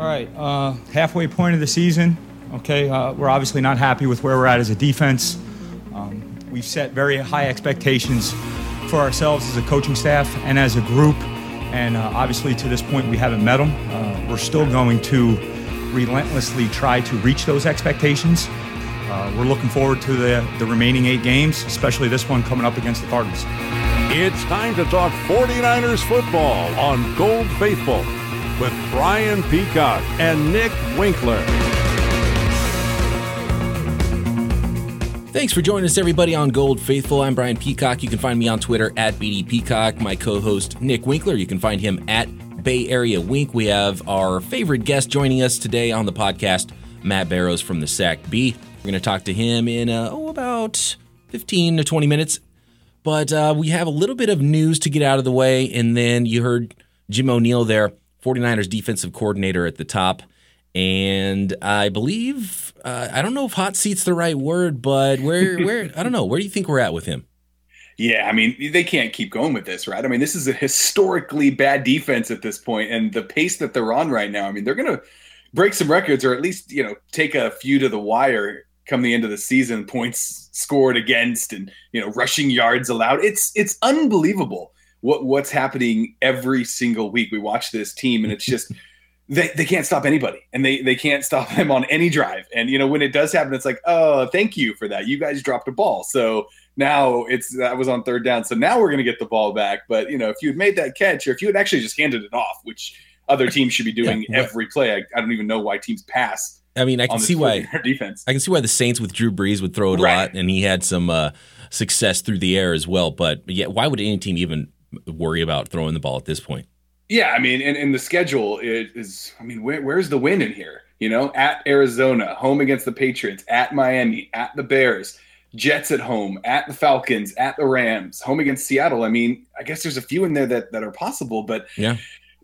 All right, uh, halfway point of the season. Okay, uh, we're obviously not happy with where we're at as a defense. Um, we've set very high expectations for ourselves as a coaching staff and as a group, and uh, obviously to this point we haven't met them. Uh, we're still going to relentlessly try to reach those expectations. Uh, we're looking forward to the, the remaining eight games, especially this one coming up against the Cardinals. It's time to talk 49ers football on Gold Faithful with Brian Peacock and Nick Winkler. Thanks for joining us, everybody, on Gold Faithful. I'm Brian Peacock. You can find me on Twitter at BD Peacock. My co host, Nick Winkler, you can find him at Bay Area Wink. We have our favorite guest joining us today on the podcast, Matt Barrows from the Sac Bee. We're going to talk to him in, uh, oh, about 15 to 20 minutes. But uh, we have a little bit of news to get out of the way. And then you heard Jim O'Neill there 49ers defensive coordinator at the top. And I believe uh, I don't know if hot seat's the right word, but where where I don't know. Where do you think we're at with him? Yeah, I mean, they can't keep going with this, right? I mean, this is a historically bad defense at this point, and the pace that they're on right now. I mean, they're going to break some records, or at least you know take a few to the wire come the end of the season. Points scored against, and you know rushing yards allowed. It's it's unbelievable what what's happening every single week. We watch this team, and it's just. They, they can't stop anybody and they, they can't stop them on any drive. And, you know, when it does happen, it's like, oh, thank you for that. You guys dropped a ball. So now it's that was on third down. So now we're going to get the ball back. But, you know, if you had made that catch or if you had actually just handed it off, which other teams should be doing yeah, every play, I, I, don't even know why teams pass. I mean, I can see why defense. I can see why the Saints with Drew Brees would throw it right. a lot, and he had some uh, success through the air as well. But yeah, why would any team even worry about throwing the ball at this point? Yeah, I mean, and, and the schedule is, I mean, where, where's the win in here? You know, at Arizona, home against the Patriots, at Miami, at the Bears, Jets at home, at the Falcons, at the Rams, home against Seattle. I mean, I guess there's a few in there that, that are possible, but yeah,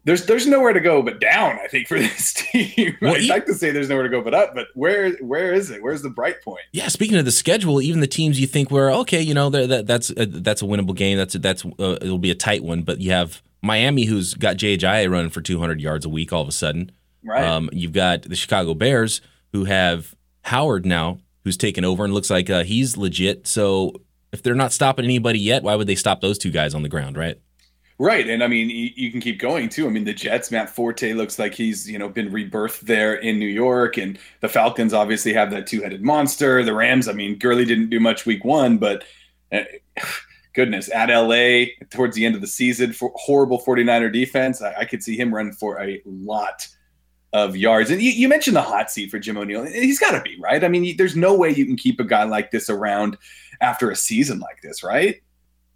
there's there's nowhere to go but down. I think for this team, well, I'd like to say there's nowhere to go but up, but where where is it? Where's the bright point? Yeah, speaking of the schedule, even the teams you think were okay, you know, that that's a, that's a winnable game. That's a, that's uh, it'll be a tight one, but you have Miami, who's got Jay running for 200 yards a week all of a sudden. Right. Um, you've got the Chicago Bears, who have Howard now, who's taken over and looks like uh, he's legit. So if they're not stopping anybody yet, why would they stop those two guys on the ground, right? Right, and I mean you, can keep going too. I mean the Jets, Matt Forte looks like he's you know been rebirthed there in New York, and the Falcons obviously have that two-headed monster. The Rams, I mean Gurley didn't do much week one, but uh, goodness, at LA towards the end of the season, for horrible 49er defense, I, I could see him run for a lot of yards. And you, you mentioned the hot seat for Jim O'Neill. He's got to be right. I mean, there's no way you can keep a guy like this around after a season like this, right?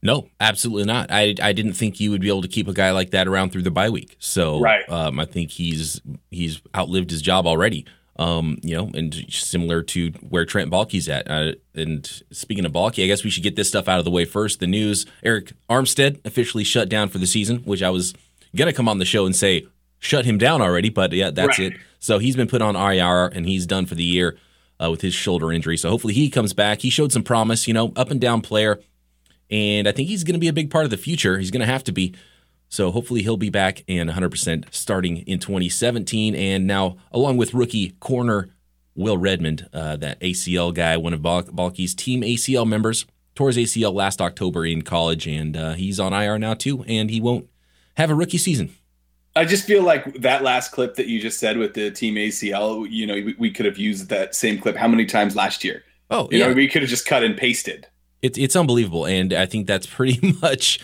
No, absolutely not. I, I didn't think you would be able to keep a guy like that around through the bye week. So right. um, I think he's he's outlived his job already. Um, you know, and similar to where Trent Baalke's at. Uh, and speaking of Baalke, I guess we should get this stuff out of the way first. The news: Arik Armstead officially shut down for the season, which I was gonna come on the show and say shut him down already, but yeah, that's right. it. So he's been put on IR and he's done for the year uh, with his shoulder injury. So hopefully he comes back. He showed some promise, you know, up and down player and I think he's going to be a big part of the future. He's going to have to be. So hopefully he'll be back and 100% starting in 2017. And now, along with rookie corner Will Redmond, uh, that ACL guy, one of Baalke's team ACL members, tore his ACL last October in college, and uh, he's on IR now too, and he won't have a rookie season. I just feel like that last clip that you just said with the team ACL, you know, we, we could have used that same clip how many times last year? Oh, you yeah. know, we could have just cut and pasted. It's it's unbelievable, and I think that's pretty much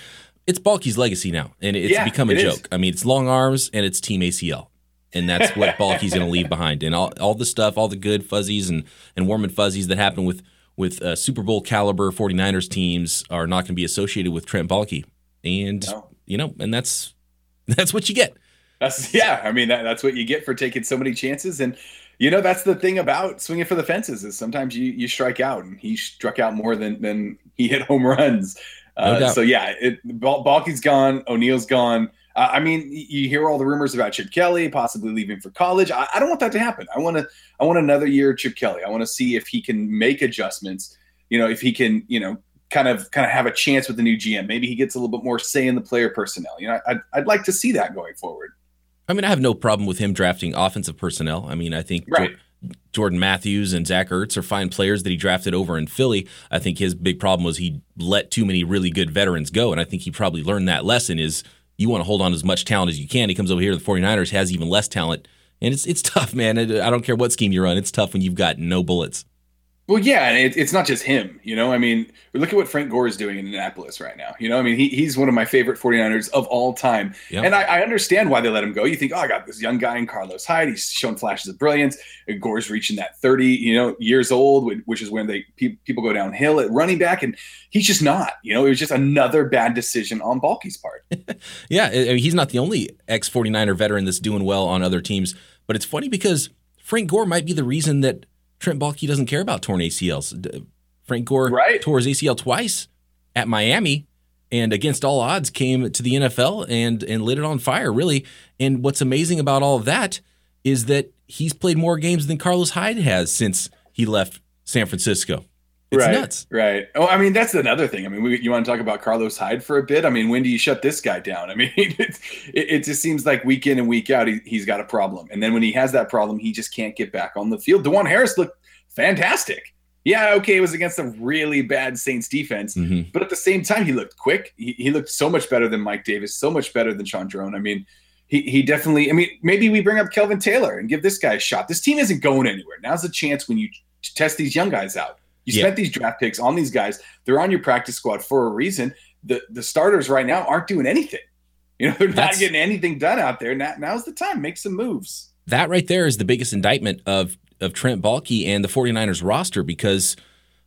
it's Baalke's legacy now, and it's yeah, become a it joke. Is. I mean, it's long arms and it's Team ACL, and that's what Baalke's going to leave behind. And all, all the stuff, all the good fuzzies and and warm and fuzzies that happen with with uh, Super Bowl caliber 49ers teams are not going to be associated with Trent Baalke, and no. you know, and that's that's what you get. That's yeah. I mean, that, that's what you get for taking so many chances and you know that's the thing about swinging for the fences is sometimes you you strike out and he struck out more than than he hit home runs. Uh, no so yeah it Baalke's gone O'Neill's gone. Uh, I mean you hear all the rumors about Chip Kelly possibly leaving for college. I, I don't want that to happen. I want to I want another year Chip Kelly. I want to see if he can make adjustments you know if he can you know kind of kind of have a chance with the new GM maybe he gets a little bit more say in the player personnel. You know I'd, I'd like to see that going forward I mean, I have no problem with him drafting offensive personnel. I mean, I think Right. Jordan Matthews and Zach Ertz are fine players that he drafted over in Philly. I think his big problem was he let too many really good veterans go, and I think he probably learned that lesson is you want to hold on as much talent as you can. He comes over here to the 49ers, has even less talent, and it's it's tough, man. I don't care what scheme you run. It's tough when you've got no bullets. Well, yeah, and it, it's not just him. You know, I mean, look at what Frank Gore is doing in Annapolis right now. You know, I mean, he, he's one of my favorite 49ers of all time. Yeah. And I, I understand why they let him go. You think, oh, I got this young guy in Carlos Hyde. He's shown flashes of brilliance. And Gore's reaching that 30, you know, years old, which is when they pe- people go downhill at running back. And he's just not. You know, it was just another bad decision on Baalke's part. Yeah, I mean, he's not the only ex 49er veteran that's doing well on other teams, but it's funny because Frank Gore might be the reason that Trent Baalke doesn't care about torn ACLs. Frank Gore Right. tore his ACL twice at Miami and against all odds came to the NFL and and lit it on fire, really. And what's amazing about all of that is that he's played more games than Carlos Hyde has since he left San Francisco. It's right, nuts. Right. Oh, I mean, that's another thing. I mean, we, you want to talk about Carlos Hyde for a bit? I mean, when do you shut this guy down? I mean, it's, it, it just seems like week in and week out, he, he's got a problem. And then when he has that problem, he just can't get back on the field. DuJuan Harris looked fantastic. Yeah, okay, it was against a really bad Saints defense, Mhm. but at the same time, he looked quick. He, he looked so much better than Mike Davis, so much better than Shaun Draughn. I mean, he, he definitely, I mean, maybe we bring up Kelvin Taylor and give this guy a shot. This team isn't going anywhere. Now's the chance when you test these young guys out. You Yeah. spent these draft picks on these guys. They're on your practice squad for a reason. The the starters right now aren't doing anything. You know, they're not That's- getting anything done out there. Now, now's the time. Make some moves. that right there is the biggest indictment of of Trent Baalke and the 49ers roster because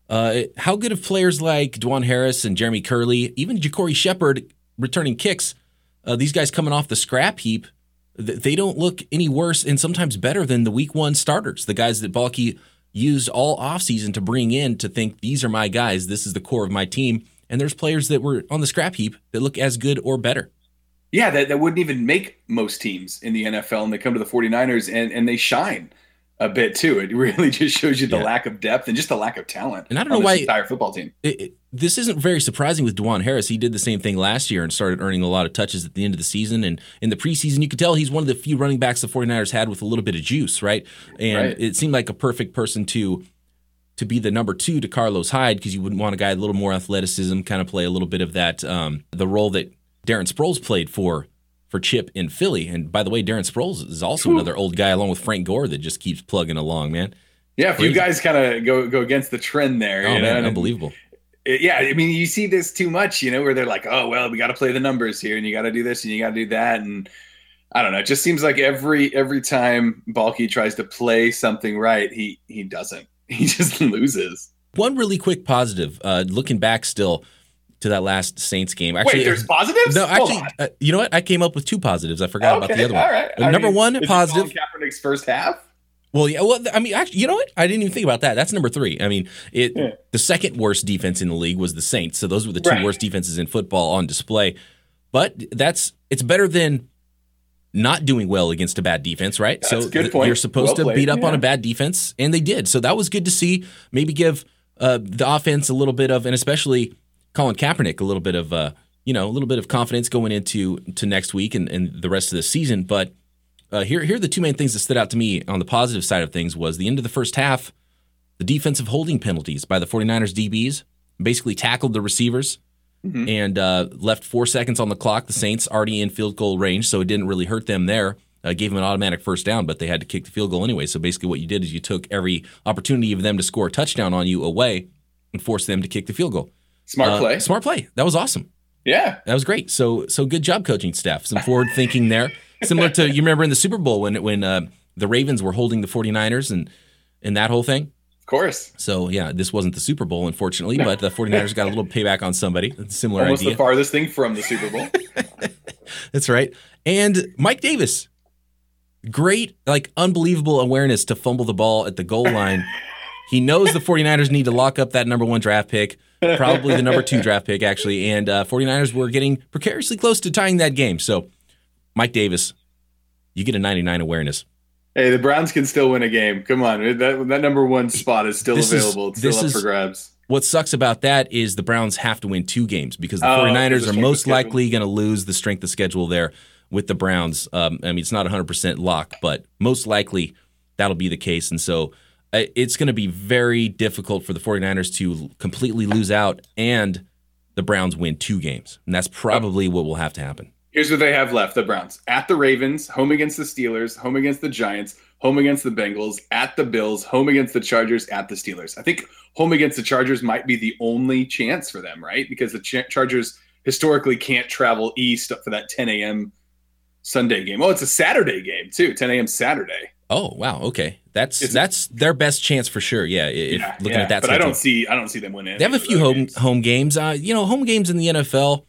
uh, how good of players like DuJuan Harris and Jeremy Kerley, even JaCorey Shepherd returning kicks, uh, these guys coming off the scrap heap, they don't look any worse and sometimes better than the week one starters, the guys that Baalke used all offseason to bring in to think these are my guys, this is the core of my team. And there's players that were on the scrap heap that look as good or better. Yeah, that, that wouldn't even make most teams in the NFL, and they come to the 49ers and, and they shine a bit too. It really just shows you the Yeah. lack of depth and just the lack of talent. And I don't on know why- entire football team. it, it- this isn't very surprising with DuJuan Harris. He did the same thing last year and started earning a lot of touches at the end of the season. And in the preseason, you could tell he's one of the few running backs the 49ers had with a little bit of juice, right? And Right. it seemed like a perfect person to to be the number two to Carlos Hyde because you wouldn't want a guy with a little more athleticism, kind of play a little bit of that um, the role that Darren Sproles played for for Chip in Philly. And by the way, Darren Sproles is also another old guy along with Frank Gore that just keeps plugging along, man. Yeah, if you guys kind of go go against the trend there, Oh you know, man, unbelievable. it- yeah, I mean, you see this too much, you know, where they're like, oh, well, we got to play the numbers here, and you got to do this, and you got to do that, and I don't know. It just seems like every every time Baalke tries to play something right, he he doesn't. He just loses. One really quick positive, uh, looking back still to that last Saints game. Actually, Wait, there's positives. no, actually, uh, you know what? I came up with two positives. I forgot about the other one. all right. Number one, is positive. Kaepernick's first half. Well, yeah. Well, I mean, actually, you know what? I didn't even think about that. That's number three. I mean, it Yeah. the second worst defense in the league was the Saints. So those were the two Right. worst defenses in football on display. But that's it's better than not doing well against a bad defense, right? That's a good th- point. you're supposed Well to played, beat up on a bad defense, and they did. So that was good to see. Maybe give uh, the offense a little bit of, and especially Colin Kaepernick a little bit of, uh, you know, a little bit of confidence going into to next week and, and the rest of the season. But uh, here, here are the two main things that stood out to me on the positive side of things was the end of the first half, the defensive holding penalties by the 49ers DBs basically tackled the receivers and uh, left four seconds on the clock. The Saints already in field goal range, so it didn't really hurt them there. Uh, gave them an automatic first down, but they had to kick the field goal anyway. So basically, what you did is you took every opportunity of them to score a touchdown on you away and forced them to kick the field goal. Smart Uh, play. Smart play. That was awesome. Yeah. That was great. So so good job, coaching staff. Some forward thinking there. Similar to you remember in the Super Bowl when when uh, the Ravens were holding the 49ers and and that whole thing. Of course. So yeah, this wasn't the Super Bowl, unfortunately, but the 49ers got a little payback on somebody. Similar Almost idea. the farthest thing from the Super Bowl. That's right. And Mike Davis, great, like unbelievable awareness to fumble the ball at the goal line. he knows the 49ers need to lock up that number one draft pick, probably the number two draft pick, actually. And uh, 49ers were getting precariously close to tying that game. So, Mike Davis, you get a 99 awareness. hey, the Browns can still win a game. Come on, that that number one spot is still This is- available. it's still up for grabs. What sucks about that is the Browns have to win two games because the Oh, 49ers are most likely going to lose the strength of schedule there with the Browns. Um, I mean, it's not 100% lock, but most likely that'll be the case. And so it's going to be very difficult for the 49ers to completely lose out and the Browns win two games. And that's probably what will have to happen. Here's what they have left the Browns at the Ravens, home against the Steelers, home against the Giants, home against the Bengals, at the Bills, home against the Chargers, at the Steelers. I think home against the Chargers might be the only chance for them, right? Because the Ch- Chargers historically can't travel east for that 10 a.m. Sunday game. Oh, it's a Saturday game too, 10 a.m. Saturday. Oh wow, okay, that's it's, that's their best chance for sure. Yeah, if yeah, looking yeah, at that, but schedule. I don't see I don't see them winning. They have a few home games. home games. Uh, you know, home games in the NFL.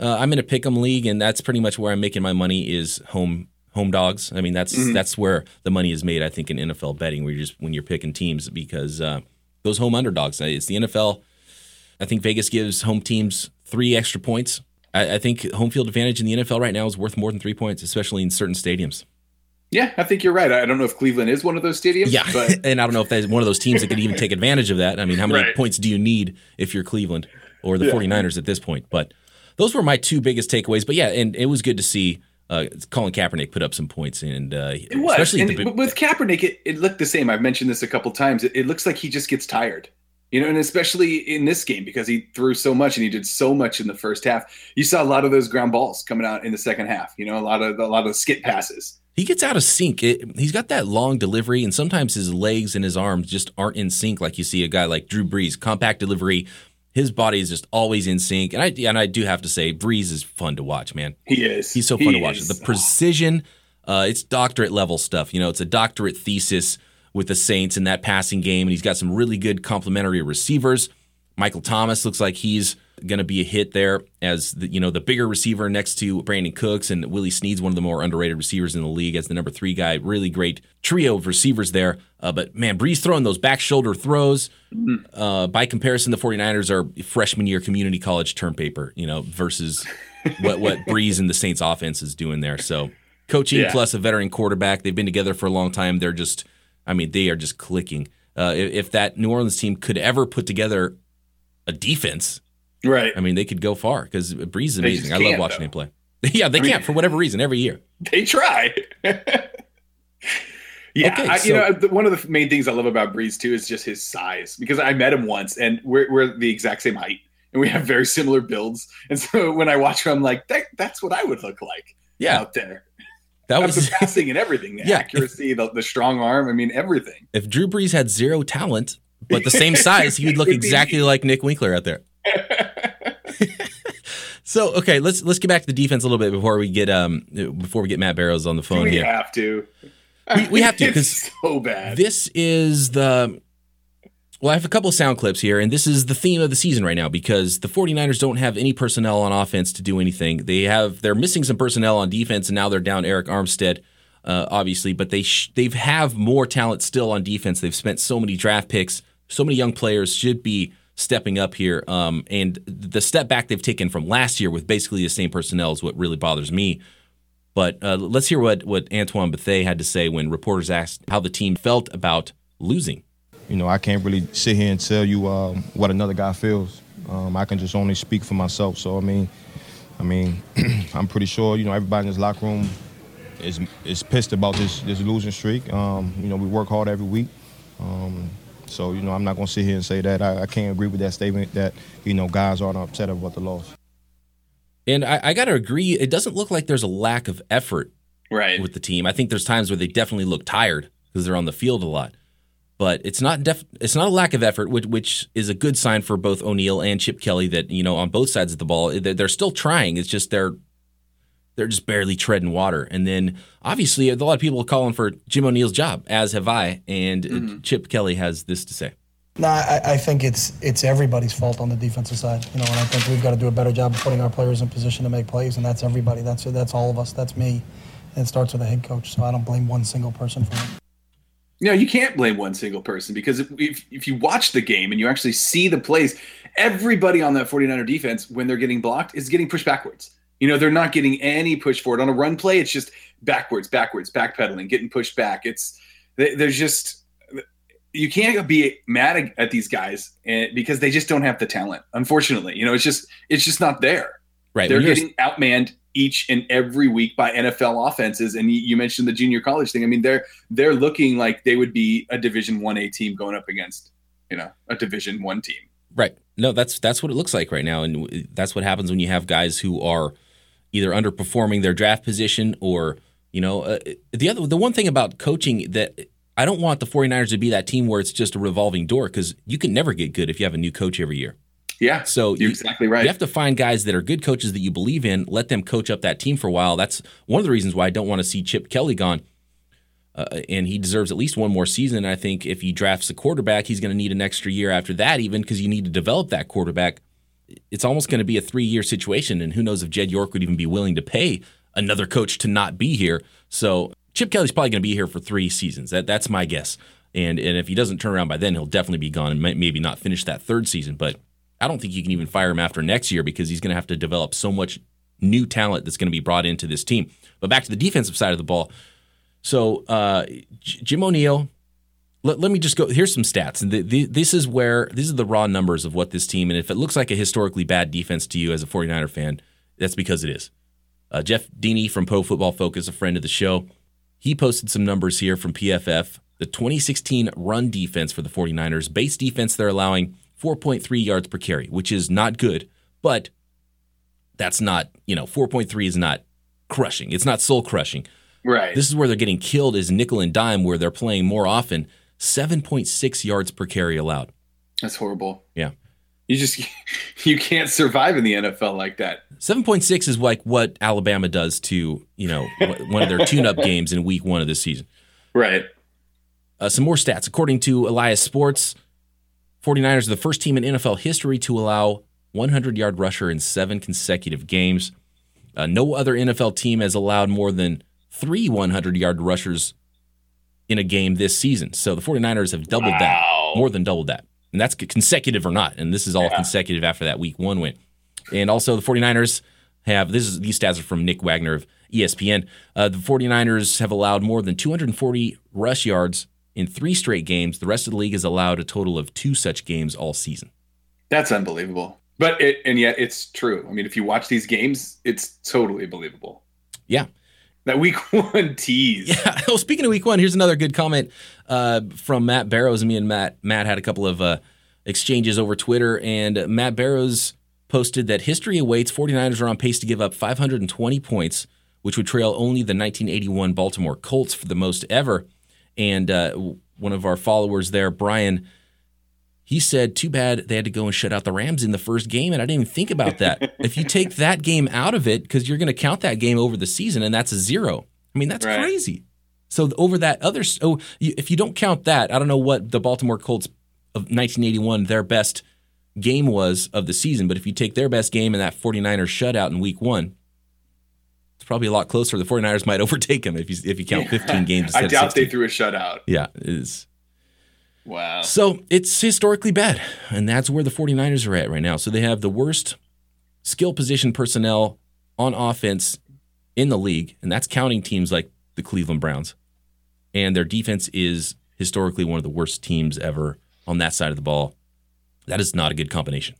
Uh, I'm in a pick'em league, and that's pretty much where I'm making my money is home home dogs. I mean, that's mm-hmm. that's where the money is made. I think in NFL betting, where you're just when you're picking teams because uh, those home underdogs. Uh, it's the NFL. I think Vegas gives home teams three extra points. I, I think home field advantage in the NFL right now is worth more than three points, especially in certain stadiums. Yeah, I think you're right. I don't know if Cleveland is one of those stadiums. Yeah, but... and I don't know if that's one of those teams that could even take advantage of that. I mean, how many right. points do you need if you're Cleveland or the yeah. 49ers at this point? But those were my two biggest takeaways. But yeah, and it was good to see uh, Colin Kaepernick put up some points, and uh, it was. Especially and the, with Kaepernick, it, it, looked the same. I've mentioned this a couple times. It, it, looks like he just gets tired, you know, and especially in this game because he threw so much and he did so much in the first half. You saw a lot of those ground balls coming out in the second half. You know, a lot of a lot of skip passes. He gets out of sync. It, he's got that long delivery, and sometimes his legs and his arms just aren't in sync. Like you see a guy like Drew Brees, compact delivery. His body is just always in sync, and I and I do have to say, Brees is fun to watch, man. He is. He's so fun he to watch. Is. The precision, uh, it's doctorate level stuff. You know, it's a doctorate thesis with the Saints in that passing game, and he's got some really good complementary receivers. Michael Thomas looks like he's going to be a hit there as the, you know the bigger receiver next to Brandin Cooks and Willie Snead's one of the more underrated receivers in the league as the number three guy. Really great trio of receivers there. Uh, but man, Brees throwing those back shoulder throws. Uh, by comparison, the 49ers are freshman year community college term paper, you know, versus what what Brees and the Saints offense is doing there. So coaching yeah. plus a veteran quarterback, they've been together for a long time. They're just, I mean, they are just clicking. Uh, if, if that New Orleans team could ever put together a defense Right. I mean, they could go far because Brees is amazing. I love watching though. him play. yeah, they I can't for whatever reason every year. They try. yeah, okay, I, so, you know, one of the main things I love about Brees too is just his size because I met him once and we're we're the exact same height and we have very similar builds. And so when I watch him, I'm like, that, that's what I would look like. Yeah. out there. That was the passing and everything, the yeah, accuracy, the, the strong arm. I mean, everything. If Drew Brees had zero talent but the same size, he would look exactly like Nick Winkler out there. so okay, let's let's get back to the defense a little bit before we get um before we get Matt Barrows on the phone we here. We have to. We, we have to because so bad. This is the well, I have a couple of sound clips here, and this is the theme of the season right now because the 49ers don't have any personnel on offense to do anything. They have they're missing some personnel on defense, and now they're down Arik Armstead, uh, obviously, but they sh- they have more talent still on defense. They've spent so many draft picks, so many young players should be stepping up here. Um, and the step back they've taken from last year with basically the same personnel is what really bothers me. But uh, let's hear what, what Antoine Bethea had to say when reporters asked how the team felt about losing. You know, I can't really sit here and tell you um, what another guy feels. Um, I can just only speak for myself. So I mean, I mean, I'm pretty sure you know everybody in this locker room is is pissed about this this losing streak. Um, you know, we work hard every week. Um, so, you know, I'm not going to sit here and say that. I, I, can't agree with that statement that, you know, guys aren't upset about the loss. And I, I got to agree, it doesn't look like there's a lack of effort right. with the team. I think there's times where they definitely look tired because they're on the field a lot. But it's not def- it's not a lack of effort, which, which is a good sign for both O'Neill and Chip Kelly that you know on both sides of the ball they're still trying. It's just they're they're just barely treading water. And then obviously, a lot of people are calling for Jim O'Neill's job, as have I. And mm-hmm. Chip Kelly has this to say. No, I, I, think it's it's everybody's fault on the defensive side. You know, and I think we've got to do a better job of putting our players in position to make plays, and that's everybody. That's that's all of us. That's me. And it starts with the head coach. So I don't blame one single person for it. No, you can't blame one single person because if, if, if you watch the game and you actually see the plays, everybody on that 49er defense, when they're getting blocked, is getting pushed backwards. You know, they're not getting any push forward on a run play. It's just backwards, backwards, backpedaling, getting pushed back. It's there's just you can't be mad at these guys eh, because they just don't have the talent. Unfortunately, you know, it's just it's just not there. Right, they're getting outmanned each and every week by NFL offenses. And you mentioned the junior college thing. I mean, they're they're looking like they would be a Division One A team going up against you know a Division One team. Right. No, that's that's what it looks like right now, and that's what happens when you have guys who are either underperforming their draft position or you know uh, the other the one thing about coaching that I don't want the 49ers to be that team where it's just a revolving door because you can never get good if you have a new coach every year. Yeah. So you're you, exactly right. You have to find guys that are good coaches that you believe in, let them coach up that team for a while. That's one of the reasons why I don't want to see Chip Kelly gone. Uh, and he deserves at least one more season. I think if he drafts a quarterback, he's going to need an extra year after that, even because you need to develop that quarterback. It's almost going to be a three year situation. And who knows if Jed York would even be willing to pay another coach to not be here. So Chip Kelly's probably going to be here for three seasons. That, that's my guess. And, and if he doesn't turn around by then, he'll definitely be gone and maybe not finish that third season. But I don't think you can even fire him after next year because he's going to have to develop so much new talent that's going to be brought into this team. But back to the defensive side of the ball. So uh, Jim O'Neill, let, let me just go. Here's some stats. And the, the, this is where, these are the raw numbers of what this team, and if it looks like a historically bad defense to you as a 49er fan, that's because it is. Uh, Jeff Deeney from Pro Football Focus, a friend of the show, he posted some numbers here from PFF. The 2016 run defense for the 49ers, base defense, they're allowing 4.3 yards per carry, which is not good, but that's not, you know, 4.3 is not crushing. It's not soul crushing. Right. This is where they're getting killed is nickel and dime, where they're playing more often. 7.6 yards per carry allowed. That's horrible. Yeah. You just you can't survive in the NFL like that. 7.6 is like what Alabama does to, you know, one of their tune-up games in week 1 of this season. Right. Uh, some more stats. According to Elias Sports, 49ers are the first team in NFL history to allow 100 yard rusher in seven consecutive games. Uh, no other NFL team has allowed more than three 100 yard rushers in a game this season. So the 49ers have doubled wow. that, more than doubled that. And that's consecutive or not. And this is all yeah. consecutive after that week one win. And also the 49ers have this is these stats are from Nick Wagoner of ESPN. Uh, the 49ers have allowed more than 240 rush yards in three straight games. The rest of the league has allowed a total of two such games all season. That's unbelievable. But it, and yet it's true. I mean, if you watch these games, it's totally believable. Yeah. That week one tease. Yeah. Well, speaking of week one, here's another good comment uh, from Matt Barrows. Me and Matt Matt had a couple of uh, exchanges over Twitter, and Matt Barrows posted that history awaits 49ers are on pace to give up 520 points, which would trail only the 1981 Baltimore Colts for the most ever. And uh, one of our followers there, Brian, he said, Too bad they had to go and shut out the Rams in the first game. And I didn't even think about that. if you take that game out of it, because you're going to count that game over the season, and that's a zero. I mean, that's right. crazy. So over that other, oh, if you don't count that, I don't know what the Baltimore Colts of 1981, their best game was of the season. But if you take their best game and that 49ers shutout in week one, it's probably a lot closer. The 49ers might overtake them if you, if you count 15 games. I doubt they threw a shutout. Yeah, it is. Wow. So it's historically bad. And that's where the 49ers are at right now. So they have the worst skill position personnel on offense in the league, and that's counting teams like the Cleveland Browns. And their defense is historically one of the worst teams ever on that side of the ball. That is not a good combination.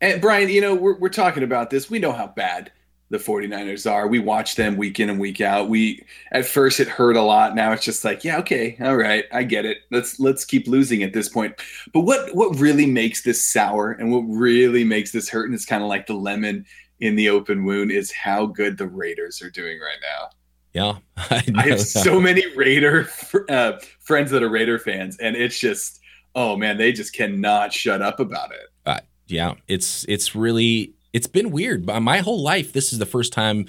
And Brian, you know, we're, we're talking about this. We know how bad the 49ers are. We watch them week in and week out. We at first it hurt a lot. Now it's just like, yeah, okay, all right, I get it. Let's let's keep losing at this point. But what what really makes this sour and what really makes this hurt and it's kind of like the lemon in the open wound is how good the Raiders are doing right now. Yeah, I, I have so many Raider uh, friends that are Raider fans, and it's just, oh man, they just cannot shut up about it. Uh, yeah, it's it's really it's been weird. My whole life, this is the first time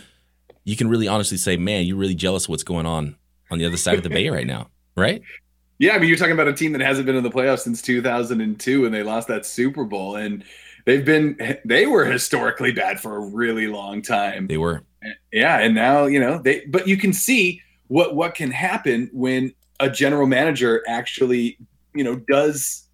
you can really honestly say, man, you're really jealous of what's going on on the other side of the bay right now, right? Yeah, I mean, you're talking about a team that hasn't been in the playoffs since 2002, and they lost that Super Bowl, and they've been they were historically bad for a really long time. They were, yeah, and now you know they. But you can see what what can happen when a general manager actually you know does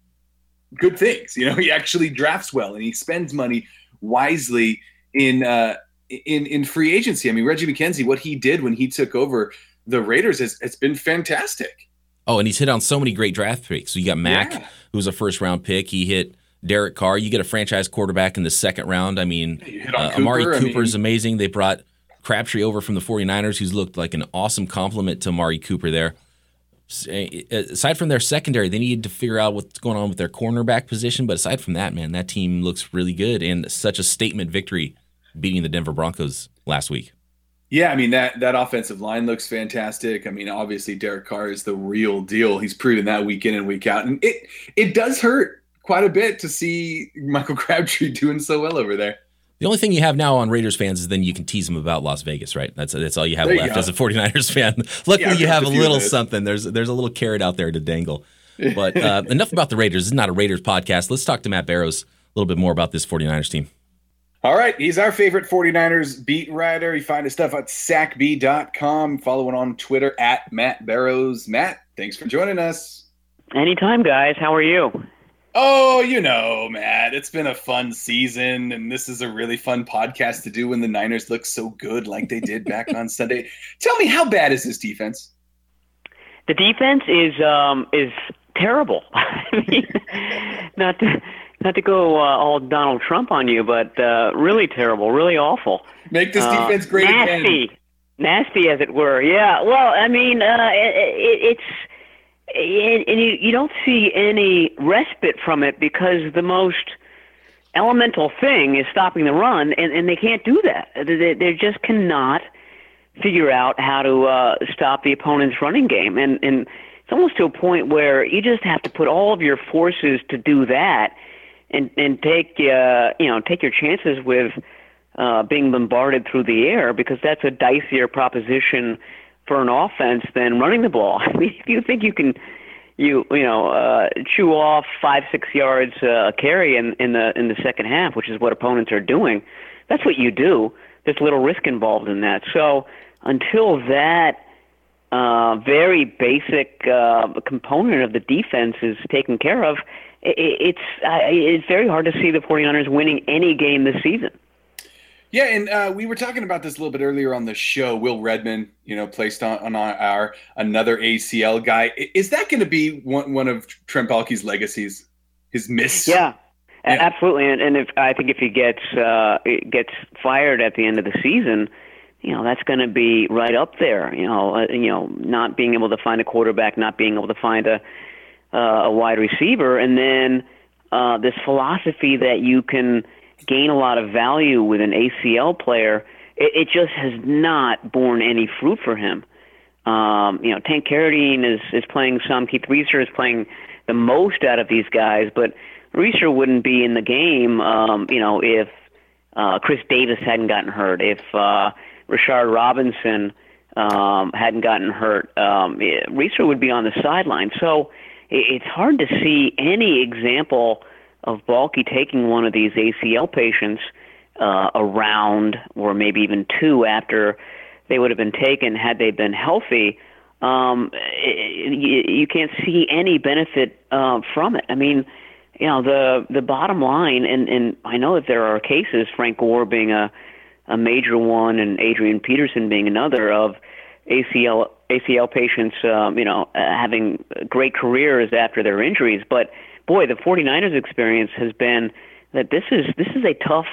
good things. You know, he actually drafts well and he spends money wisely in uh, in in free agency. I mean, Reggie McKenzie, what he did when he took over the Raiders has, it's been fantastic. Oh, and he's hit on so many great draft picks. So you got Mack, yeah. who was a first round pick. He hit Derek Carr. You get a franchise quarterback in the second round. I mean, uh, Cooper, Amari Cooper's I mean, amazing. They brought Crabtree over from the 49ers, who's looked like an awesome compliment to Mari Cooper there. Eh, aside from their secondary, they needed to figure out what's going on with their cornerback position. But aside from that, man, that team looks really good and such a statement victory beating the Denver Broncos last week. Yeah, I mean that that offensive line looks fantastic. I mean, obviously Derek Carr is the real deal. He's proven that week in and week out, and it it does hurt quite a bit to see Michael Crabtree doing so well over there. The only thing you have now on Raiders fans is then you can tease them about Las Vegas, right? That's that's all you have there left you as a 49ers fan. Luckily, yeah, you have a little something. There's there's a little carrot out there to dangle. But uh, enough about the Raiders. This is not a Raiders podcast. Let's talk to Matt Barrows a little bit more about this 49ers team. All right. He's our favorite 49ers beat writer. You find his stuff at sacbee.com. Follow him on Twitter at Matt Barrows. Matt, thanks for joining us. Anytime, guys. How are you? Oh, you know, Matt, it's been a fun season, and this is a really fun podcast to do when the Niners look so good like they did back on Sunday. Tell me, how bad is this defense? The defense is um, is terrible. I mean, not to not to go uh, all Donald Trump on you, but uh, really terrible, really awful. Make this uh, defense great nasty, again. nasty as it were. Yeah. Well, I mean, uh, it, it, it's and you, you don't see any respite from it because the most elemental thing is stopping the run, and, and they can't do that. They, they just cannot figure out how to uh, stop the opponent's running game, and and it's almost to a point where you just have to put all of your forces to do that, and and take uh, you know take your chances with uh, being bombarded through the air because that's a dicier proposition for an offense than running the ball. I mean, if you think you can, you you know, uh, chew off five six yards uh, carry in in the in the second half, which is what opponents are doing, that's what you do. There's little risk involved in that. So until that uh, very basic uh, component of the defense is taken care of, it, it's uh, it's very hard to see the 49ers winning any game this season. Yeah, and uh, we were talking about this a little bit earlier on the show. Will Redmond, you know, placed on, on our another ACL guy. Is that going to be one, one of Trent Baalke's legacies? His miss? Yeah, yeah. absolutely. And, and if I think if he gets uh, gets fired at the end of the season, you know, that's going to be right up there. You know, uh, you know, not being able to find a quarterback, not being able to find a uh, a wide receiver, and then uh, this philosophy that you can gain a lot of value with an ACL player, it, it just has not borne any fruit for him. Um, you know, Tank Carradine is is playing some. Keith Reaser is playing the most out of these guys, but Reaser wouldn't be in the game, um, you know, if uh, Chris Davis hadn't gotten hurt, if uh, Rashard Robinson um, hadn't gotten hurt. Um, Reaser would be on the sideline. So it, it's hard to see any example of Baalke taking one of these ACL patients uh, around, or maybe even two after they would have been taken had they been healthy. Um, you, you can't see any benefit uh, from it. I mean, you know, the the bottom line, and and I know that there are cases, Frank Gore being a a major one, and Adrian Peterson being another of ACL ACL patients, um, you know, uh, having great careers after their injuries, but boy, the 49ers experience has been that this is this is a tough,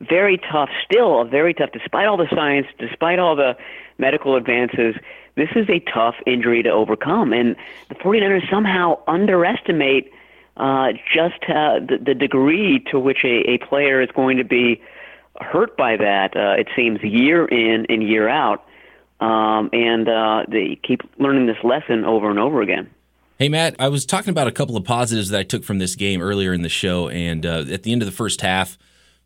very tough, still a very tough, despite all the science, despite all the medical advances, this is a tough injury to overcome. And the 49ers somehow underestimate uh, just uh, the, the degree to which a, a player is going to be hurt by that. Uh, it seems year in and year out. Um, and uh, they keep learning this lesson over and over again. Hey, Matt, I was talking about a couple of positives that I took from this game earlier in the show. And uh, at the end of the first half,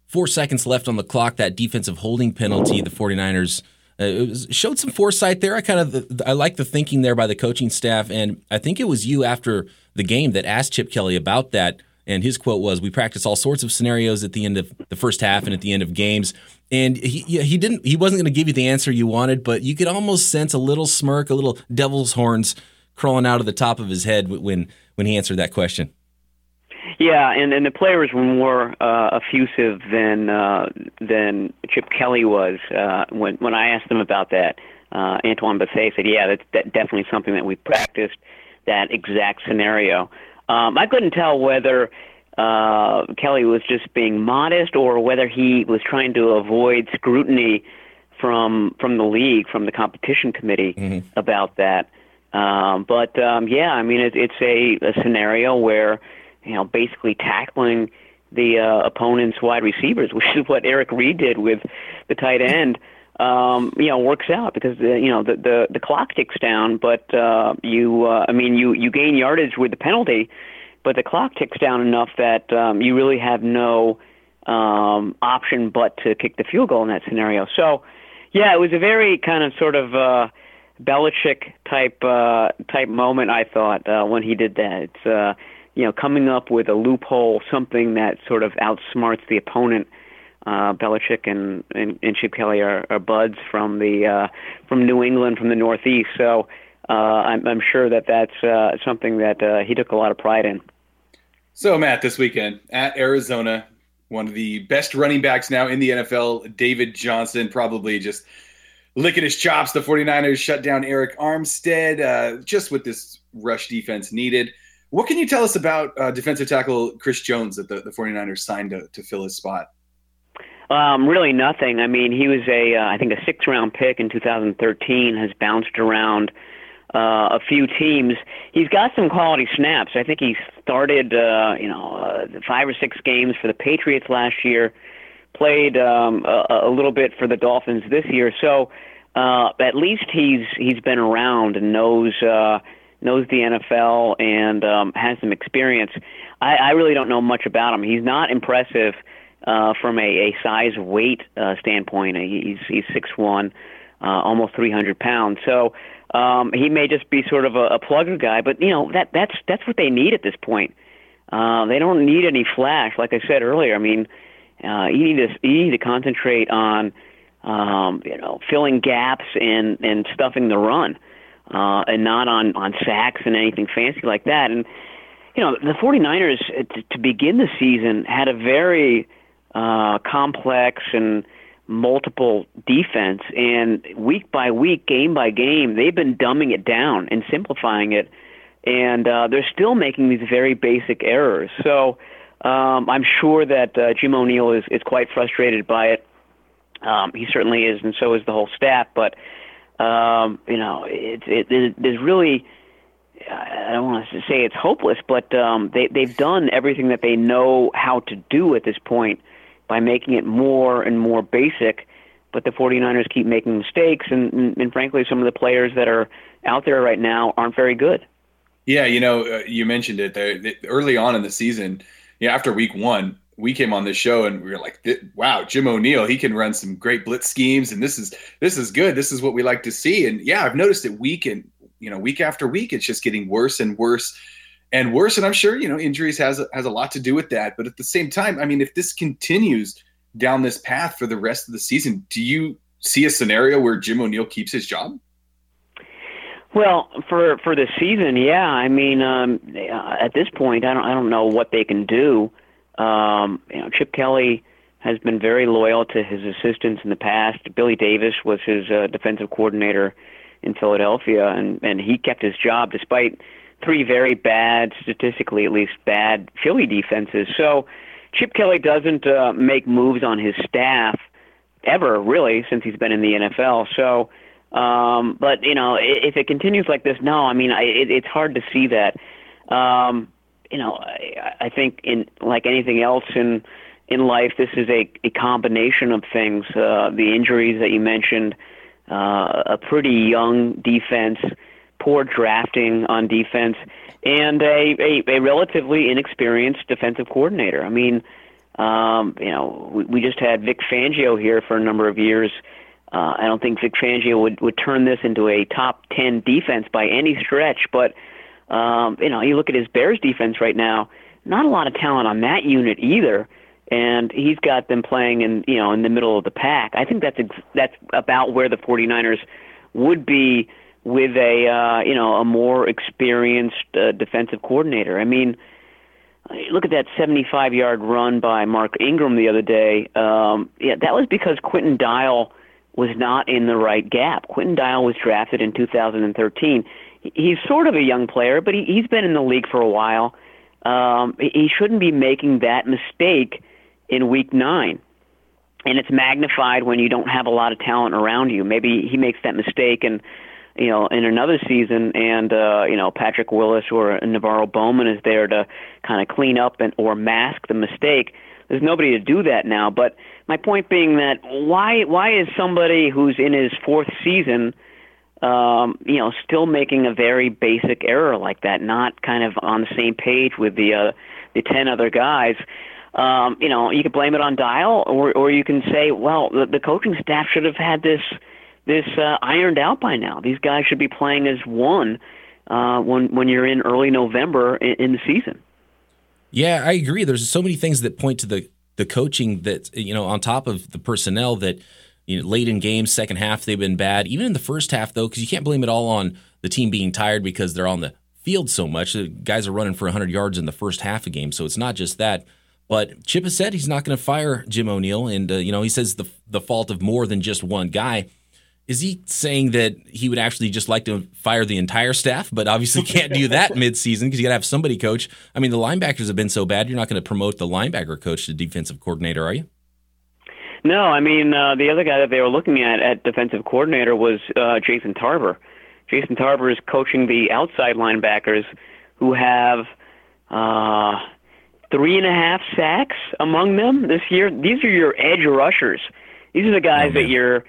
four seconds left on the clock, that defensive holding penalty, the 49ers uh, was, showed some foresight there. I kind of I like the thinking there by the coaching staff. And I think it was you after the game that asked Chip Kelly about that. And his quote was, "We practice all sorts of scenarios at the end of the first half and at the end of games." And he he didn't he wasn't going to give you the answer you wanted, but you could almost sense a little smirk, a little devil's horns crawling out of the top of his head when when he answered that question. Yeah, and, and the players were more uh, effusive than uh, than Chip Kelly was uh, when when I asked them about that. Uh, Antoine Bethea said, "Yeah, that's that definitely something that we practiced that exact scenario." Um, I couldn't tell whether uh, Kelly was just being modest or whether he was trying to avoid scrutiny from from the league, from the competition committee Mm-hmm. about that. Um, but um, yeah, I mean, it, it's a, a scenario where you know basically tackling the uh, opponent's wide receivers, which is what Eric Reid did with the tight end. Um, you know, works out because the, you know the, the the clock ticks down, but uh, you, uh, I mean, you you gain yardage with the penalty, but the clock ticks down enough that um, you really have no um, option but to kick the field goal in that scenario. So, yeah, it was a very kind of sort of uh, Belichick type uh, type moment. I thought uh, when he did that, it's uh, you know coming up with a loophole, something that sort of outsmarts the opponent. Uh, Belichick and, and, and Chip Kelly are, are buds from the uh, from New England, from the Northeast. So uh, I'm, I'm sure that that's uh, something that uh, he took a lot of pride in. So, Matt, this weekend at Arizona, one of the best running backs now in the NFL, David Johnson, probably just licking his chops. The 49ers shut down Arik Armstead uh, just with this rush defense needed. What can you tell us about uh, defensive tackle Chris Jones that the, the 49ers signed to, to fill his spot? Um, really nothing. I mean, he was a, uh, I think, a sixth round pick in 2013. Has bounced around uh, a few teams. He's got some quality snaps. I think he started, uh, you know, uh, five or six games for the Patriots last year. Played um, a, a little bit for the Dolphins this year. So uh, at least he's he's been around and knows uh, knows the NFL and um, has some experience. I, I really don't know much about him. He's not impressive uh, from a, a size weight uh, standpoint. He's he's six one, uh, almost three hundred pounds. So um, he may just be sort of a, a plugger guy, but you know that that's that's what they need at this point. Uh, they don't need any flash, like I said earlier. I mean, uh, you need to you need to concentrate on um, you know filling gaps and and stuffing the run, uh, and not on on sacks and anything fancy like that. And you know the 49ers uh, to, to begin the season had a very uh, complex and multiple defense, and week by week, game by game, they've been dumbing it down and simplifying it, and uh, they're still making these very basic errors. So um, I'm sure that uh, Jim O'Neill is, is quite frustrated by it. Um, he certainly is, and so is the whole staff. But um, you know, it, it, it, there's really I don't want to say it's hopeless, but um, they they've done everything that they know how to do at this point by making it more and more basic. But the 49ers keep making mistakes, and, and, and frankly, some of the players that are out there right now aren't very good. Yeah, you know, uh, you mentioned it early on in the season. Yeah, after week one, we came on this show and we were like, "Wow, Jim O'Neill, he can run some great blitz schemes, and this is this is good. This is what we like to see." And yeah, I've noticed it week and you know week after week, it's just getting worse and worse and worse. And I'm sure you know injuries has has a lot to do with that. But at the same time, I mean, if this continues down this path for the rest of the season, do you see a scenario where Jim O'Neill keeps his job? Well, for for the season, yeah. I mean, um, at this point, I don't I don't know what they can do. Um, you know, Chip Kelly has been very loyal to his assistants in the past. Billy Davis was his uh, defensive coordinator in Philadelphia, and and he kept his job despite three very bad, statistically at least, bad Philly defenses. So Chip Kelly doesn't uh, make moves on his staff ever, really, since he's been in the NFL. So, um, but you know, if it continues like this, no, I mean, I, it, it's hard to see that. Um, you know, I, I think in like anything else in in life, this is a, a combination of things. Uh, the injuries that you mentioned, uh, a pretty young defense poor drafting on defense, and a, a, a relatively inexperienced defensive coordinator. I mean, um, you know, we, we just had Vic Fangio here for a number of years. Uh, I don't think Vic Fangio would, would turn this into a top 10 defense by any stretch, but, um, you know, you look at his Bears defense right now, not a lot of talent on that unit either. And he's got them playing in, you know, in the middle of the pack. I think that's ex- that's about where the 49ers would be with a uh, you know a more experienced uh, defensive coordinator. I mean, look at that 75-yard run by Mark Ingram the other day. Um, yeah, that was because Quinton Dial was not in the right gap. Quinton Dial was drafted in 2013. He's sort of a young player, but he, he's been in the league for a while. Um, he shouldn't be making that mistake in Week Nine. and it's magnified when you don't have a lot of talent around you. Maybe he makes that mistake and you know in another season, and uh, you know Patrick Willis or NaVorro Bowman is there to kind of clean up and or mask the mistake. There's nobody to do that now. But my point being that why why is somebody who's in his fourth season um, you know, still making a very basic error like that, not kind of on the same page with the uh, the ten other guys um, you know, you could blame it on Dial, or or you can say, well, the, the coaching staff should have had this this uh, ironed out by now. These guys should be playing as one uh, when when you're in early November in, in the season. Yeah, I agree. There's so many things that point to the the coaching that you know on top of the personnel that you know late in games, second half they've been bad. Even in the first half though, because you can't blame it all on the team being tired because they're on the field so much. The guys are running for 100 yards in the first half of game, so it's not just that. But Chip has said he's not going to fire Jim O'Neill, and uh, you know he says the the fault of more than just one guy. Is he saying that he would actually just like to fire the entire staff, but obviously can't do that midseason because you got to have somebody coach? I mean, the linebackers have been so bad, you're not going to promote the linebacker coach to defensive coordinator, are you? No, I mean uh, the other guy that they were looking at at defensive coordinator was uh, Jason Tarver. Jason Tarver is coaching the outside linebackers who have. Uh, three and a half sacks among them this year. These are your edge rushers. These are the guys oh, that you're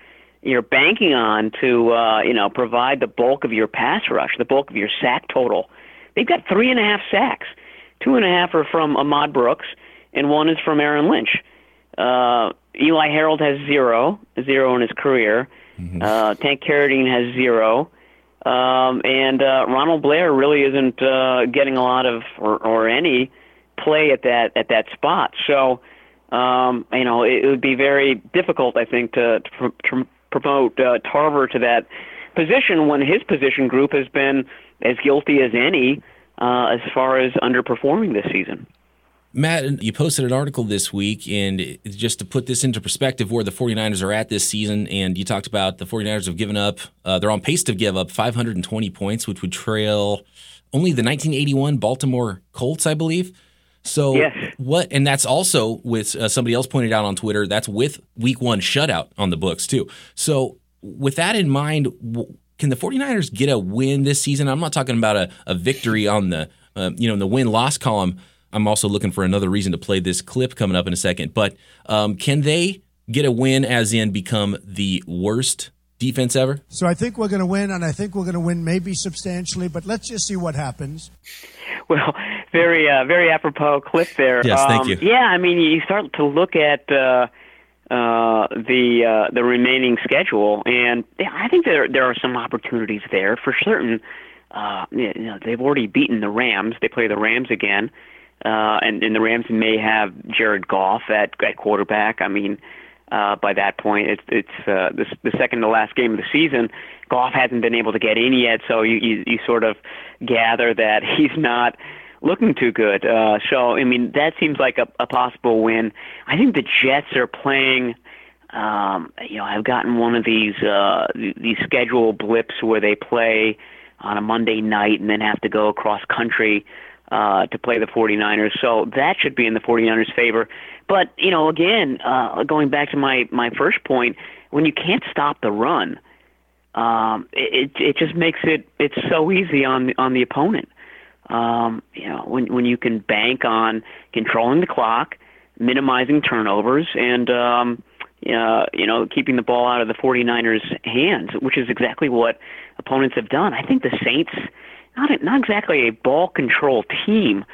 you're banking on to uh, you know provide the bulk of your pass rush, the bulk of your sack total. They've got three and a half sacks. Two and a half are from Ahmad Brooks, and one is from Aaron Lynch. Uh, Eli Harold has zero, zero in his career. Mm-hmm. Uh, Tank Carradine has zero. Um, and uh, Ronald Blair really isn't uh, getting a lot of or, or any play at that at that spot. So, um, you know, it, it would be very difficult, I think, to, to, to promote uh, Tarver to that position when his position group has been as guilty as any uh, as far as underperforming this season. Matt, you posted an article this week, and just to put this into perspective, where the 49ers are at this season, and you talked about the 49ers have given up, uh, they're on pace to give up 520 points, which would trail only the 1981 Baltimore Colts, I believe. So yes. what? And that's also with uh, somebody else pointed out on Twitter. That's with Week One shutout on the books too. So with that in mind, can the 49ers get a win this season? I'm not talking about a, a victory on the uh, you know in the win loss column. I'm also looking for another reason to play this clip coming up in a second. But um, can they get a win, as in become the worst defense ever? So I think we're going to win, and I think we're going to win maybe substantially. But let's just see what happens. Well, very uh, very apropos clip there. Yes, um, thank you. Yeah, I mean, you start to look at uh, uh, the uh, the remaining schedule, and yeah, I think there there are some opportunities there for certain. Uh, you know, they've already beaten the Rams. They play the Rams again, uh, and, and the Rams may have Jared Goff at at quarterback. I mean, uh, by that point. It's it's uh, the, the second to last game of the season. Goff hasn't been able to get in yet, so you you, you sort of gather that he's not looking too good. Uh, so I mean that seems like a, a possible win. I think the Jets are playing. Um, you know, I've gotten one of these uh, these schedule blips where they play on a Monday night and then have to go across country uh, to play the 49ers. So that should be in the 49ers' favor. But you know, again, uh, going back to my my first point, when you can't stop the run, um, it it just makes it it's so easy on on the opponent. Um, you know, when when you can bank on controlling the clock, minimizing turnovers, and um, uh, you know, keeping the ball out of the 49ers' hands, which is exactly what opponents have done. I think the Saints, not not exactly a ball control team,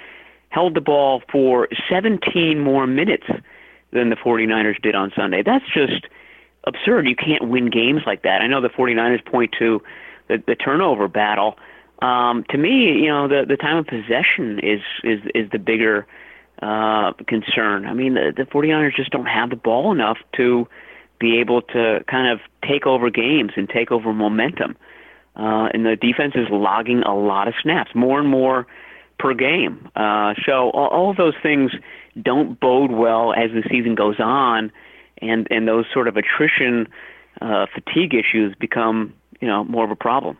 held the ball for 17 more minutes than the 49ers did on Sunday. That's just absurd. You can't win games like that. I know the 49ers point to the, the turnover battle. Um, to me, you know, the the time of possession is is is the bigger uh, concern. I mean, the the 49ers just don't have the ball enough to be able to kind of take over games and take over momentum. Uh, and the defense is logging a lot of snaps, more and more per game. Uh, so all, all of those things don't bode well as the season goes on, and and those sort of attrition, uh, fatigue issues become you know more of a problem.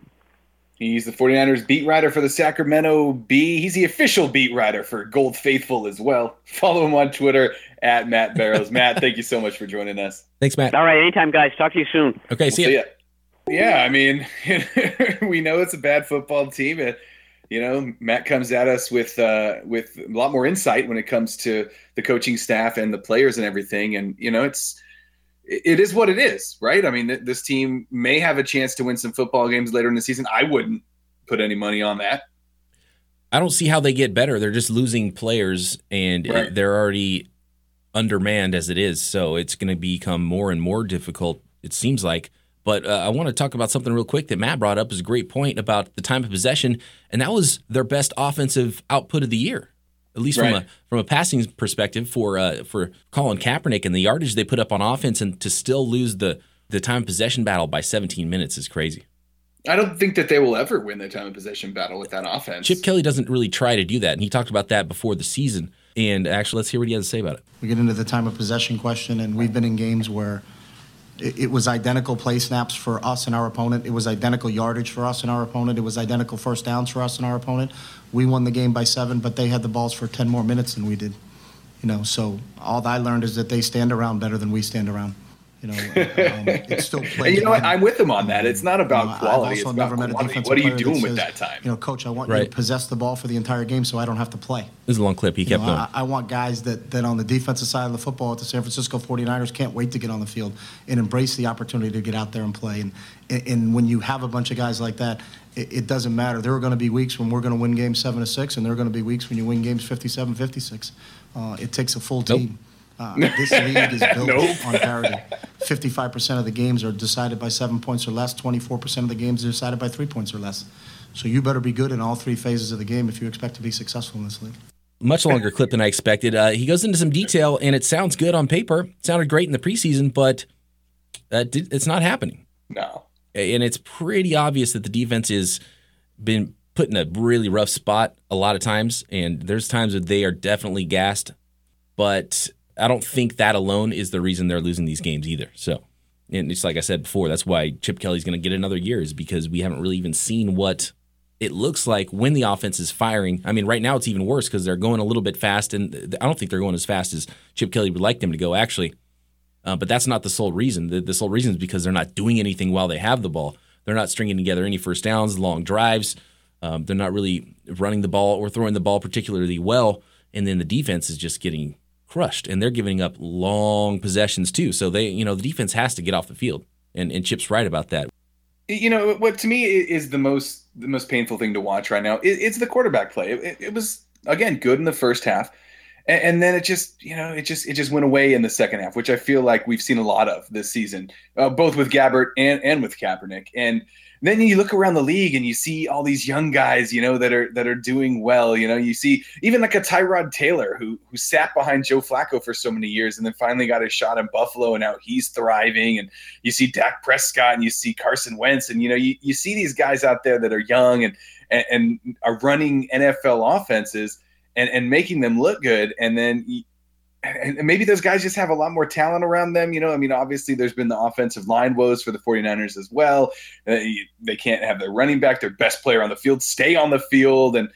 He's the 49ers beat writer for the Sacramento Bee. He's the official beat writer for Gold Faithful as well. Follow him on Twitter at Matt Barrows. Matt, thank you so much for joining us. Thanks, Matt. All right, anytime, guys. Talk to you soon. Okay, see, See ya. ya. Yeah, I mean, we know it's a bad football team. And, you know, Matt comes at us with uh, with a lot more insight when it comes to the coaching staff and the players and everything. And you know, it's it is what it is, right? I mean, th- this team may have a chance to win some football games later in the season. I wouldn't put any money on that. I don't see how they get better. They're just losing players, and Right. they're already undermanned as it is. So it's going to become more and more difficult. It seems like. But uh, I want to talk about something real quick that Matt brought up. is a great point about the time of possession, and that was their best offensive output of the year, at least from a from a passing perspective for uh, for Colin Kaepernick and the yardage they put up on offense, and to still lose the the time of possession battle by 17 minutes is crazy. I don't think that they will ever win the time of possession battle with that offense. Chip Kelly doesn't really try to do that, and he talked about that before the season. And actually, let's hear what he has to say about it. We get into the time of possession question, and we've been in games where it, was identical play snaps for us and our opponent. It was identical yardage for us and our opponent. It was identical first downs for us and our opponent. We won the game by seven, but they had the balls for 10 more minutes than we did. You know, so all I learned is that they stand around better than we stand around. You know, um, it's still play. and you know what? I'm with him on that. It's not about You know, I've quality. It's also about never met a quantity. defensive What are you player that doing with says, that time? You know, coach, I want you to possess the ball for the entire game so I don't have to play. This is a long clip. He You kept know, going. I, I want guys that, that on the defensive side of the football at the San Francisco 49ers can't wait to get on the field and embrace the opportunity to get out there and play. And, and, and when you have a bunch of guys like that, it, it doesn't matter. There are going to be weeks when we're going to win games 7 to 6, and there are going to be weeks when you win games 57 56. Uh, it takes a full Nope. team. Uh, this league is built Nope. on parity. 55% of the games are decided by seven points or less, 24% of the games are decided by three points or less. So you better be good in all three phases of the game if you expect to be successful in this league. Much longer clip than I expected. Uh, he goes into some detail, and it sounds good on paper. It sounded great in the preseason, but uh, did, it's not happening. No. And it's pretty obvious that the defense has been put in a really rough spot a lot of times, and there's times that they are definitely gassed. But I don't think that alone is the reason they're losing these games either. So, and it's like I said before, that's why Chip Kelly's going to get another year is because we haven't really even seen what it looks like when the offense is firing. I mean, right now it's even worse because they're going a little bit fast, and I don't think they're going as fast as Chip Kelly would like them to go, actually. Uh, but that's not the sole reason. The, the sole reason is because they're not doing anything while they have the ball. They're not stringing together any first downs, long drives. Um, they're not really running the ball or throwing the ball particularly well. And then the defense is just getting crushed, and they're giving up long possessions too. So they, you know, the defense has to get off the field, and and Chip's right about that. you know what to me is the most the most painful thing to watch right now is, it's the quarterback play it, it was again good in the first half and, and then it just you know it just it just went away in the second half which i feel like we've seen a lot of this season uh, both with gabbert and and with kaepernick and then you look around the league and you see all these young guys, you know, that are that are doing well. You know, you see even like a Tyrod Taylor who who sat behind Joe Flacco for so many years and then finally got his shot in Buffalo and now he's thriving. And you see Dak Prescott and you see Carson Wentz and you know you, you see these guys out there that are young and and, and are running NFL offenses and and making them look good. And then and maybe those guys just have a lot more talent around them. You know, I mean, obviously there's been the offensive line woes for the 49ers as well. Uh, you- they can't have their running back, their best player on the field, stay on the field. And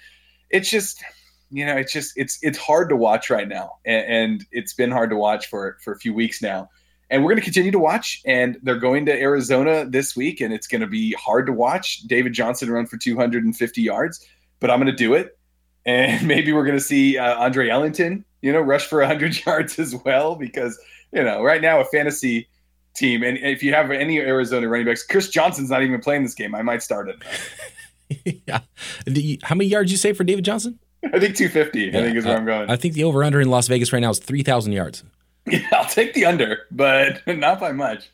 it's just, you know, it's just, it's, it's hard to watch right now. And, and it's been hard to watch for, for a few weeks now. And we're going to continue to watch. And they're going to Arizona this week, and it's going to be hard to watch David Johnson run for 250 yards, but I'm going to do it. And maybe we're going to see uh, Andre Ellington, you know, rush for 100 yards as well, because, you know, right now a fantasy team, and if you have any Arizona running backs, Chris Johnson's not even playing this game. I might start it. yeah. You- how many yards you say for David Johnson? I think 250, I think is where uh, I'm going. I think the over under in Las Vegas right now is three thousand yards. yeah, I'll take the under, but not by much.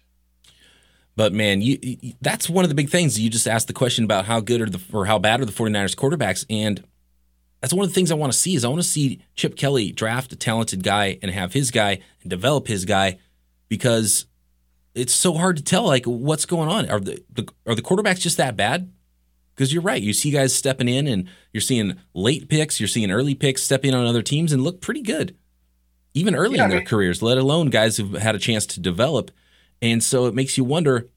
But man, you, you- that's one of the big things. You just asked the question about how good are the or how bad are the 49ers quarterbacks and that's one of the things I want to see is I want to see Chip Kelly draft a talented guy and have his guy and develop his guy because it's so hard to tell like what's going on. Are the, the are the quarterbacks just that bad? Because you're right. You see guys stepping in and you're seeing late picks, you're seeing early picks step in on other teams and look pretty good. Even early Yeah, in I their mean- careers, let alone guys who've had a chance to develop. And so it makes you wonder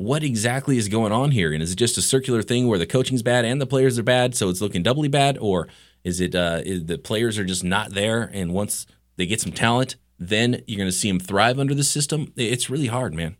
what exactly is going on here? And is it just a circular thing where the coaching's bad and the players are bad, so it's looking doubly bad, or is it uh, is the players are just not there, and once they get some talent, then you're going to see them thrive under the system? It's really hard, man.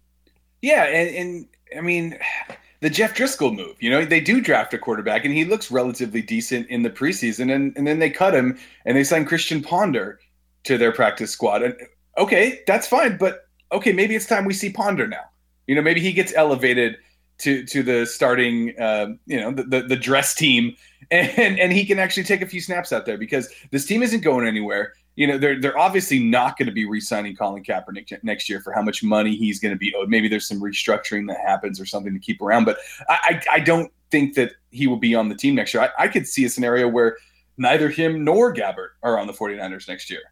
Yeah, and, and I mean, the Jeff Driskel move. You know, they do draft a quarterback, and he looks relatively decent in the preseason, and, and then they cut him and they sign Christian Ponder to their practice squad. And okay, that's fine, but okay, maybe it's time we see Ponder now. You know, maybe he gets elevated to to the starting, uh, you know, the, the, the dress team, and and he can actually take a few snaps out there because this team isn't going anywhere. You know, they're they're obviously not going to be re-signing Colin Kaepernick next year for how much money he's going to be owed. Maybe there's some restructuring that happens or something to keep around, but I I, I don't think that he will be on the team next year. I, I could see a scenario where neither him nor Gabbert are on the 49ers next year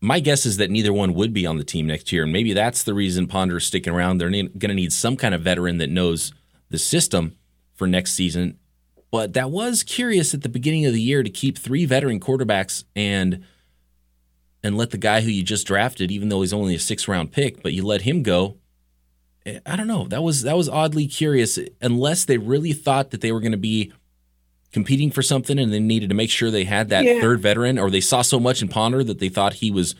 my guess is that neither one would be on the team next year, and maybe that's the reason Ponder's sticking around. They're going to need some kind of veteran that knows the system for next season. But that was curious at the beginning of the year to keep three veteran quarterbacks and and let the guy who you just drafted, even though he's only a six round pick, but you let him go. Eh, I don't know. That was that was oddly curious. Unless they really thought that they were going to be competing for something and they needed to make sure they had that yeah. third veteran or they saw so much in Ponder that they thought he was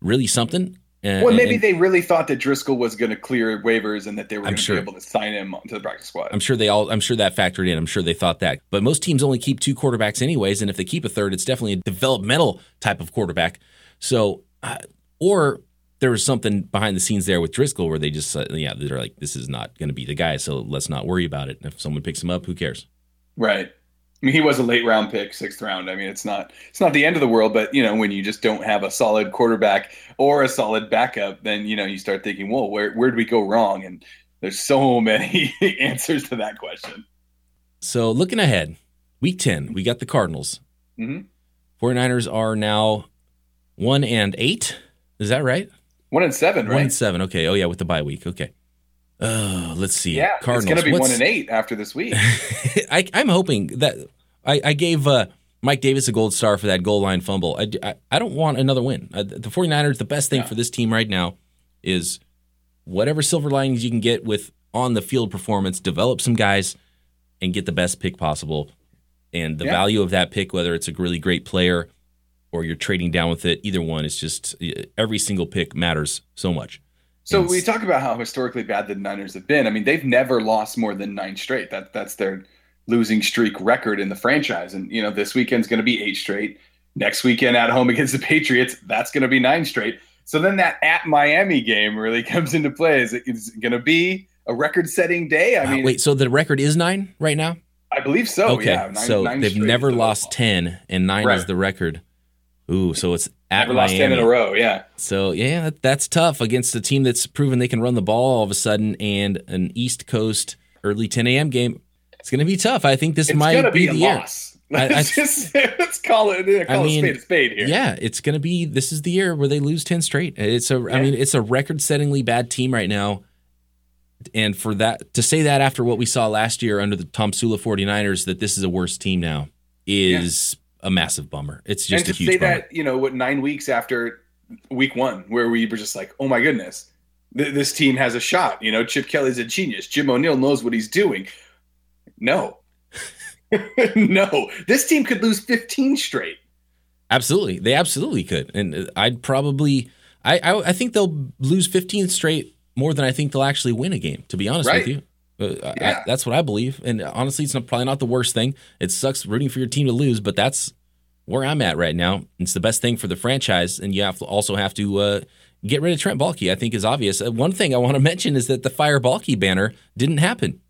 really something. And, well, maybe and, they really thought that Driskel was going to clear waivers and that they were going to sure. be able to sign him to the practice squad. I'm sure they all. I'm sure that factored in. I'm sure they thought that. But most teams only keep two quarterbacks anyways, and if they keep a third, it's definitely a developmental type of quarterback. So, uh, or there was something behind the scenes there with Driskel where they just, uh, yeah, they're like, this is not going to be the guy, so let's not worry about it. If someone picks him up, who cares? Right. I mean, he was a late round pick, sixth round. I mean, it's not it's not the end of the world, but you know, when you just don't have a solid quarterback or a solid backup, then you know you start thinking, "Whoa, where where did we go wrong?" And there's so many answers to that question. So looking ahead, week ten, we got the Cardinals. Mm-hmm. 49ers are now one and eight. Is that right? One and seven, right? One and seven. Okay. Oh yeah, with the bye week. Okay. Oh, let's see. Yeah, Cardinals. it's going to be What's... one and eight after this week. I, am hoping that I, I gave uh, Mike Davis a gold star for that goal line fumble. I, I, I don't want another win. Uh, the 49ers, the best thing yeah. for this team right now is whatever silver linings you can get with on the field performance, develop some guys and get the best pick possible. And the yeah. value of that pick, whether it's a really great player or you're trading down with it, either one is just every single pick matters so much. So we talk about how historically bad the Niners have been. I mean, they've never lost more than nine straight. That that's their losing streak record in the franchise. And you know, this weekend's going to be eight straight. Next weekend at home against the Patriots, that's going to be nine straight. So then that at Miami game really comes into play. Is it going to be a record-setting day? I mean, wait. So the record is nine right now. I believe so. Okay. Yeah, nine, so nine they've never lost ten, and nine right. is the record. Ooh, so it's at Never Miami. lost ten in a row. Yeah. So yeah, that's tough against a team that's proven they can run the ball all of a sudden, and an East Coast early 10 a.m. game. It's going to be tough. I think this it's might be, be the year. Let's, I, I, just, let's call it. Call I mean, a spade a spade here. Yeah, it's going to be. This is the year where they lose ten straight. It's a. Yeah. I mean, it's a record-settingly bad team right now. And for that to say that after what we saw last year under the Tomsula 49ers that this is a worse team now is a massive bummer. It's just and to say bummer. that you know what nine weeks after week one, where we were just like, oh my goodness, th- this team has a shot. You know, Chip Kelly's a genius. Jim O'Neill knows what he's doing. No, no, this team could lose 15 straight. Absolutely, they absolutely could, and uh, I'd probably, I, I, I think they'll lose 15 straight more than I think they'll actually win a game. To be honest right. with you. Uh, yeah. I, that's what I believe, and honestly, it's not, probably not the worst thing. It sucks rooting for your team to lose, but that's where I'm at right now. It's the best thing for the franchise, and you have to also have to uh, get rid of Trent Baalke. I think is obvious. Uh, one thing I want to mention is that the fire Baalke banner didn't happen.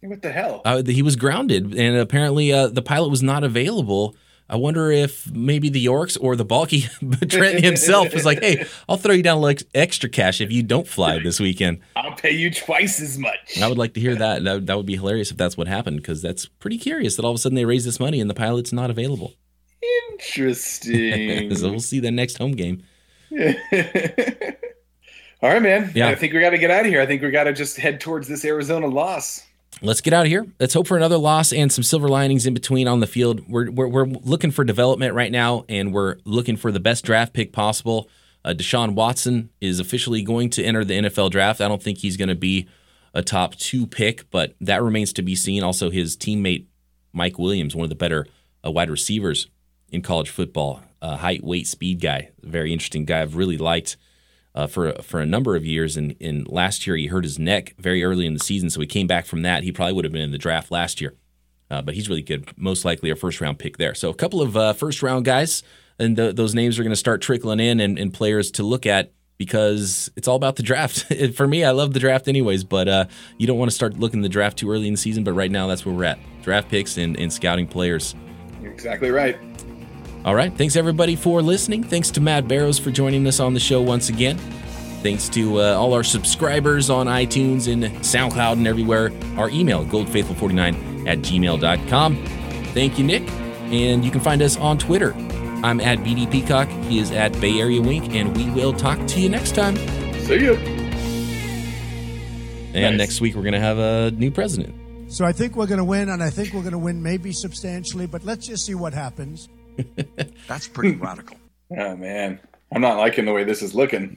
What the hell? Uh, he was grounded, and apparently uh, the pilot was not available I wonder if maybe the Yorks or the Baalke Trent himself was like, "Hey, I'll throw you down like extra cash if you don't fly this weekend. I'll pay you twice as much." I would like to hear that. That, that would be hilarious if that's what happened because that's pretty curious that all of a sudden they raise this money and the pilot's not available. Interesting. so we'll see the next home game. all right, man. Yeah, I think we got to get out of here. I think we got to just head towards this Arizona loss let's get out of here. Let's hope for another loss and some silver linings in between on the field. We're, we're, we're looking for development right now, and we're looking for the best draft pick possible. Uh, Deshaun Watson is officially going to enter the NFL draft. I don't think he's going to be a top two pick, but that remains to be seen. Also, his teammate Mike Williams, one of the better uh, wide receivers in college football, uh, height, weight, speed guy, very interesting guy. I've really liked uh, for for a number of years. And in last year, he hurt his neck very early in the season, so he came back from that. He probably would have been in the draft last year, uh, but he's really good. Most likely a first round pick there. So a couple of uh, first round guys, and th- those names are going to start trickling in, and, and, players to look at because it's all about the draft. for me, I love the draft anyways, but uh, you don't want to start looking the draft too early in the season. But right now, that's where we're at: draft picks and, and scouting players. You're exactly right. All right. Thanks everybody for listening. Thanks to Matt Barrows for joining us on the show once again. Thanks to uh, all our subscribers on iTunes and SoundCloud and everywhere. Our email, goldfaithful49 at gmail.com. Thank you, Nick. And you can find us on Twitter. I'm at BD Peacock. He is at Bay Area Wink. And we will talk to you next time. See you. And nice. next week, we're going to have a new president. So I think we're going to win, and I think we're going to win maybe substantially, but let's just see what happens. That's pretty radical. Oh, man. I'm not liking the way this is looking.